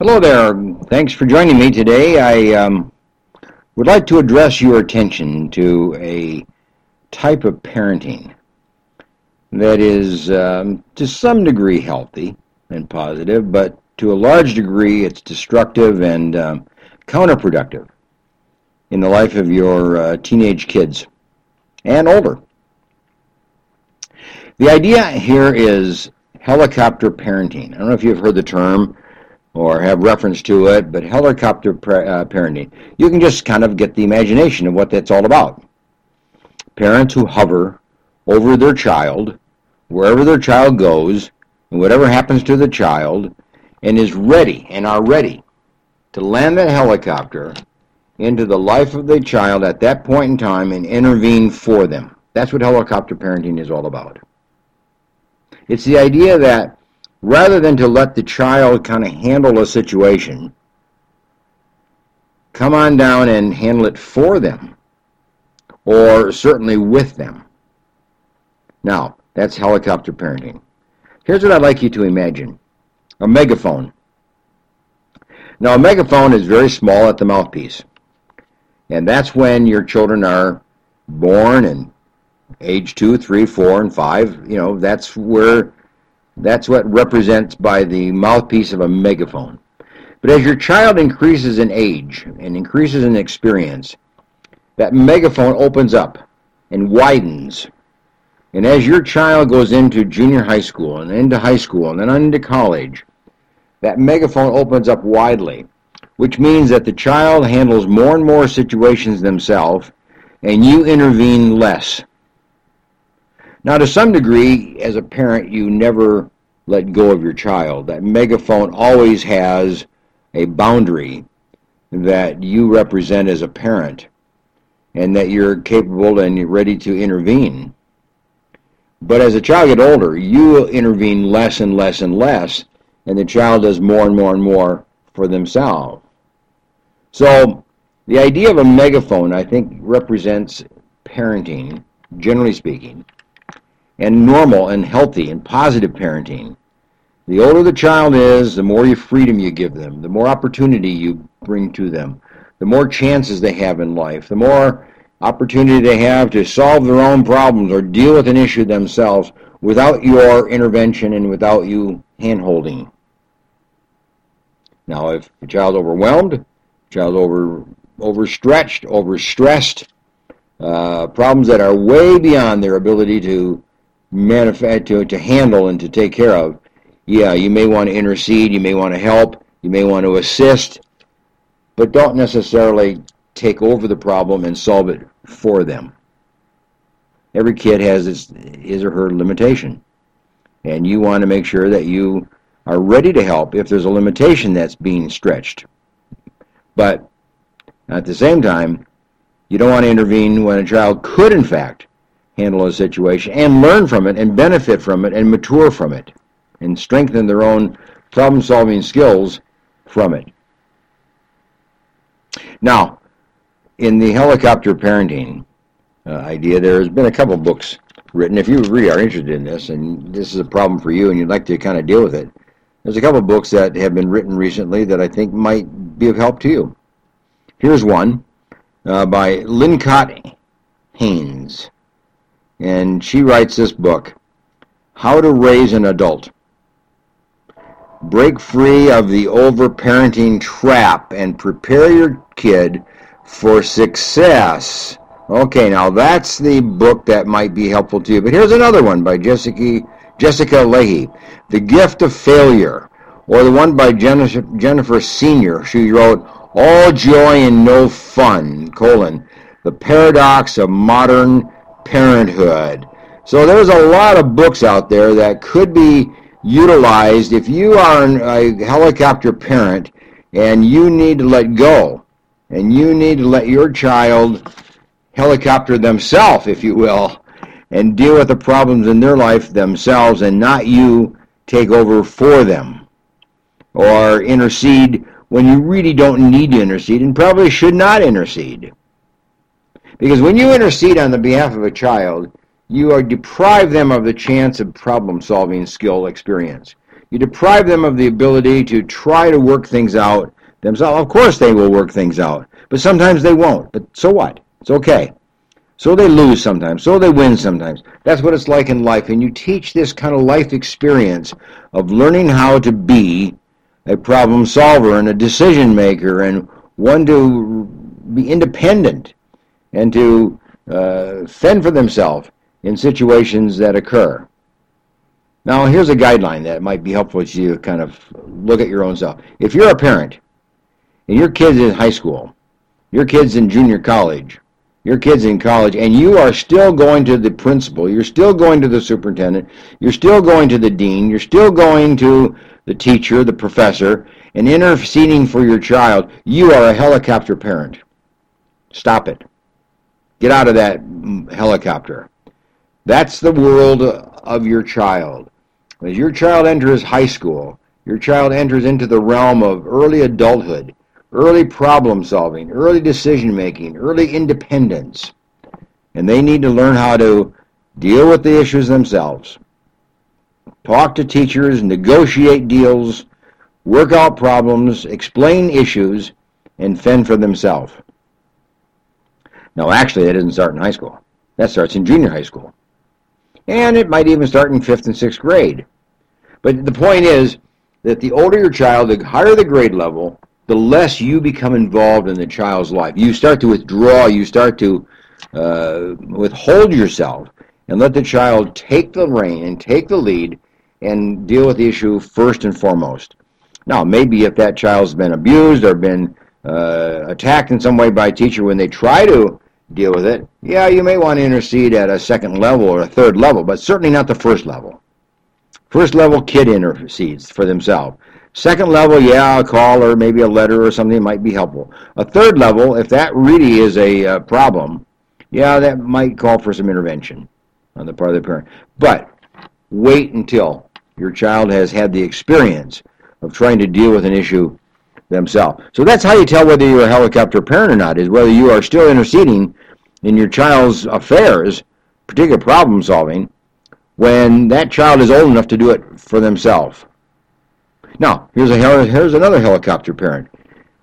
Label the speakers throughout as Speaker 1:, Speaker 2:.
Speaker 1: Hello there. Thanks for joining me today. I um, would like to address your attention to a type of parenting that is, um, to some degree, healthy and positive, but to a large degree, it's destructive and um, counterproductive in the life of your uh, teenage kids and older. The idea here is helicopter parenting. I don't know if you've heard the term or have reference to it, but helicopter uh, parenting. You can just kind of get the imagination of what that's all about. Parents who hover over their child, wherever their child goes, and whatever happens to the child, and is ready and are ready to land that helicopter into the life of the child at that point in time and intervene for them. That's what helicopter parenting is all about. It's the idea that rather than to let the child kind of handle a situation, come on down and handle it for them, or certainly with them. Now, that's helicopter parenting. Here's what I'd like you to imagine a megaphone. Now, a megaphone is very small at the mouthpiece. And that's when your children are born and age two, three, four, and five. You know, that's where that's what represents by the mouthpiece of a megaphone. But as your child increases in age and increases in experience, that megaphone opens up and widens. And as your child goes into junior high school and into high school and then into college, that megaphone opens up widely which means that the child handles more and more situations themselves and you intervene less. Now, to some degree, as a parent, you never let go of your child. That megaphone always has a boundary that you represent as a parent and that you're capable and you're ready to intervene. But as a child gets older, you intervene less and less and less, and the child does more and more and more for themselves. So the idea of a megaphone, I think, represents parenting, generally speaking, and normal and healthy and positive parenting. The older the child is, the more freedom you give them, the more opportunity you bring to them, the more chances they have in life, the more opportunity they have to solve their own problems or deal with an issue themselves without your intervention and without you handholding. Now, if the child's overwhelmed, child over overstretched, overstressed, uh, problems that are way beyond their ability to manifest, to, to handle and to take care of. Yeah, you may want to intercede, you may want to help, you may want to assist, but don't necessarily take over the problem and solve it for them. Every kid has his, his or her limitation, and you want to make sure that you are ready to help if there's a limitation that's being stretched. But at the same time, you don't want to intervene when a child could, in fact, handle a situation and learn from it and benefit from it and mature from it and strengthen their own problem solving skills from it. Now, in the helicopter parenting uh, idea, there's been a couple books written. If you really are interested in this and this is a problem for you and you'd like to kind of deal with it, there's a couple books that have been written recently that I think might be of help to you. Here's one uh, by Lincott Haynes, and she writes this book, How to Raise an Adult. Break free of the overparenting trap and prepare your kid for success. Okay, now that's the book that might be helpful to you. But here's another one by Jessica Jessica Lahey, The Gift of Failure, or the one by Jennifer, Jennifer Senior. She wrote All Joy and No Fun, colon, The Paradox of Modern Parenthood. So there's a lot of books out there that could be utilized if you are a helicopter parent and you need to let go and you need to let your child helicopter themselves, if you will, and deal with the problems in their life themselves and not you take over for them or intercede when you really don't need to intercede and probably should not intercede. Because when you intercede on the behalf of a child, you are deprive them of the chance of problem solving skill experience. You deprive them of the ability to try to work things out themselves. Of course, they will work things out, but sometimes they won't. But so what? It's okay. So they lose sometimes. So they win sometimes. That's what it's like in life. And you teach this kind of life experience of learning how to be a problem solver and a decision maker and one to be independent and to uh, fend for themselves in situations that occur. Now, here's a guideline that might be helpful to you to kind of look at your own self. If you're a parent and your kid's in high school, your kid's in junior college, your kid's in college, and you are still going to the principal, you're still going to the superintendent, you're still going to the dean, you're still going to the teacher, the professor, and interceding for your child, you are a helicopter parent. Stop it. Get out of that helicopter. That's the world of your child. As your child enters high school, your child enters into the realm of early adulthood, early problem solving, early decision making, early independence. And they need to learn how to deal with the issues themselves. Talk to teachers, negotiate deals, work out problems, explain issues, and fend for themselves. No, actually, that doesn't start in high school. That starts in junior high school. And it might even start in fifth and sixth grade. But the point is that the older your child, the higher the grade level, the less you become involved in the child's life. You start to withdraw, you start to uh, withhold yourself and let the child take the reign and take the lead and deal with the issue first and foremost. Now, maybe if that child's been abused or been uh, attacked in some way by a teacher when they try to deal with it, yeah, you may want to intercede at a second level or a third level, but certainly not the first level. First level, kid intercedes for themselves. Second level, yeah, a call or maybe a letter or something might be helpful. A third level, if that really is a uh, problem, yeah, that might call for some intervention on the part of the parent. But wait until your child has had the experience of trying to deal with an issue themselves. So that's how you tell whether you're a helicopter parent or not, is whether you are still interceding in your child's affairs, particular problem solving, when that child is old enough to do it for themselves. Now, here's, a, here's another helicopter parent.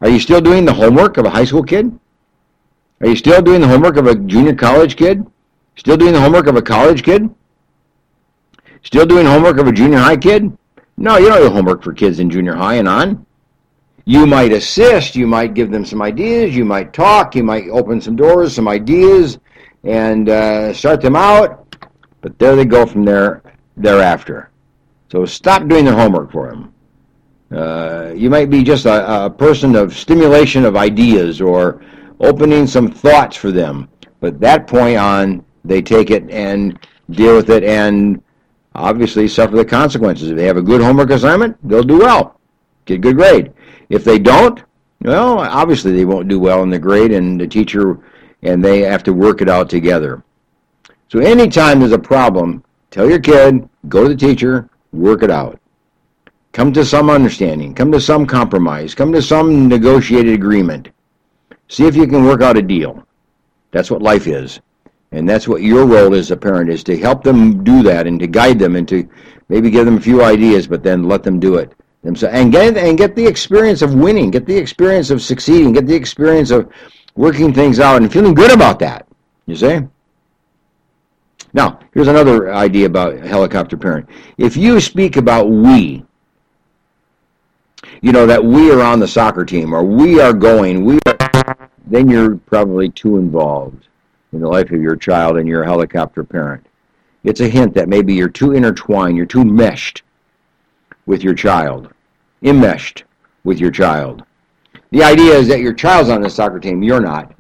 Speaker 1: Are you still doing the homework of a high school kid? Are you still doing the homework of a junior college kid? Still doing the homework of a college kid? Still doing homework of a junior high kid? No, you don't do homework for kids in junior high and on. You might assist, you might give them some ideas, you might talk, you might open some doors, some ideas, and uh, start them out. But there they go from there thereafter. So stop doing their homework for them. Uh, you might be just a, a person of stimulation of ideas or opening some thoughts for them. But that point on, they take it and deal with it and obviously suffer the consequences. If they have a good homework assignment, they'll do well, get a good grade. If they don't, well, obviously they won't do well in the grade, and the teacher and they have to work it out together. So anytime there's a problem, tell your kid, go to the teacher, work it out. Come to some understanding, come to some compromise, come to some negotiated agreement. See if you can work out a deal. That's what life is. And that's what your role as a parent is to help them do that and to guide them and to maybe give them a few ideas, but then let them do it themselves and get and get the experience of winning, get the experience of succeeding, get the experience of working things out and feeling good about that. You see? Now, here's another idea about helicopter parent. If you speak about we, you know that we are on the soccer team or we are going, we are, then you're probably too involved in the life of your child and you're a helicopter parent. It's a hint that maybe you're too intertwined, you're too meshed with your child, enmeshed with your child. The idea is that your child's on the soccer team, you're not.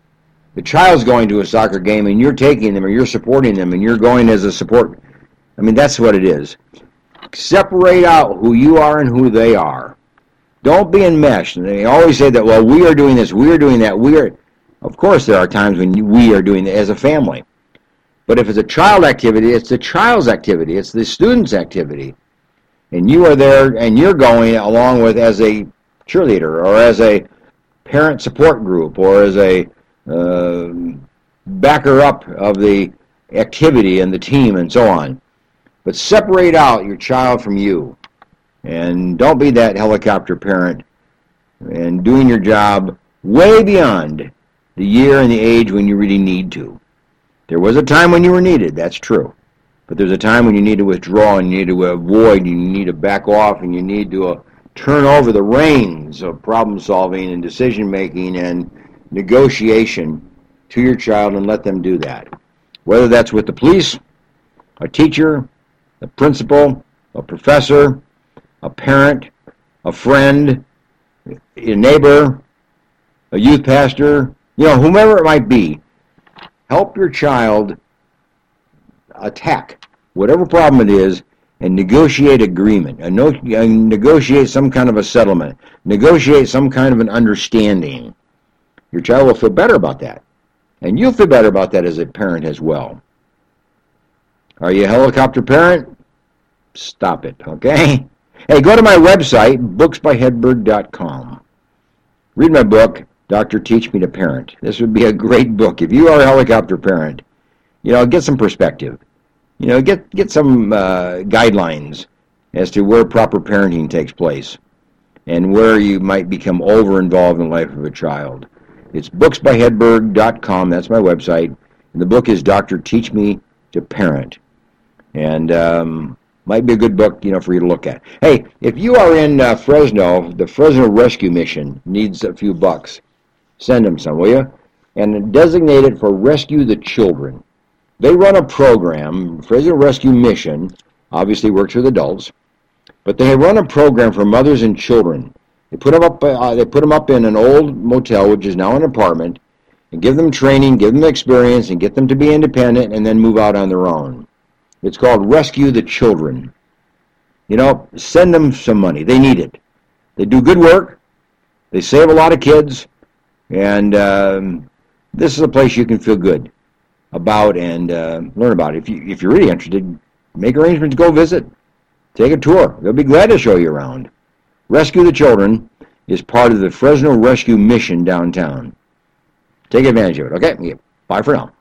Speaker 1: The child's going to a soccer game and you're taking them or you're supporting them and you're going as a support. I mean, that's what it is. Separate out who you are and who they are. Don't be enmeshed. And they always say that, well, we are doing this, we are doing that, we are. Of course, there are times when we are doing it as a family. But if it's a child activity, it's the child's activity, it's the student's activity. And you are there and you're going along with as a cheerleader or as a parent support group or as a uh, backer up of the activity and the team and so on. But separate out your child from you And don't be that helicopter parent and doing your job way beyond the year and the age when you really need to. There was a time when you were needed, that's true. But there's a time when you need to withdraw and you need to avoid, and you need to back off, and you need to uh, turn over the reins of problem solving and decision making and negotiation to your child and let them do that. Whether that's with the police, a teacher, a principal, a professor, a parent, a friend, a neighbor, a youth pastor, you know, whomever it might be, help your child attack whatever problem it is and negotiate agreement, and, negotiate some kind of a settlement, negotiate some kind of an understanding. Your child will feel better about that. And you'll feel better about that as a parent as well. Are you a helicopter parent? Stop it, okay? Hey, go to my website, booksbyhedberg.com. Read my book, Doctor Teach Me to Parent. This would be a great book. If you are a helicopter parent, you know, get some perspective. You know, get get some uh, guidelines as to where proper parenting takes place and where you might become over involved in the life of a child. It's booksbyhedberg.com. That's my website. And the book is Doctor Teach Me to Parent. And um, might be a good book, you know, for you to look at. Hey, if you are in uh, Fresno, the Fresno Rescue Mission needs a few bucks. Send them some, will you? And designate it for Rescue the Children. They run a program, Fresno Rescue Mission, obviously works with adults, but they run a program for mothers and children. They put them up. Uh, they put them up in an old motel, which is now an apartment, and give them training, give them experience, and get them to be independent, and then move out on their own. It's called Rescue the Children. You know, send them some money. They need it. They do good work. They save a lot of kids, and um, this is a place you can feel good about and uh, learn about. If you if you're really interested, make arrangements to go visit, take a tour. They'll be glad to show you around. Rescue the Children is part of the Fresno Rescue Mission downtown. Take advantage of it. Okay, bye for now.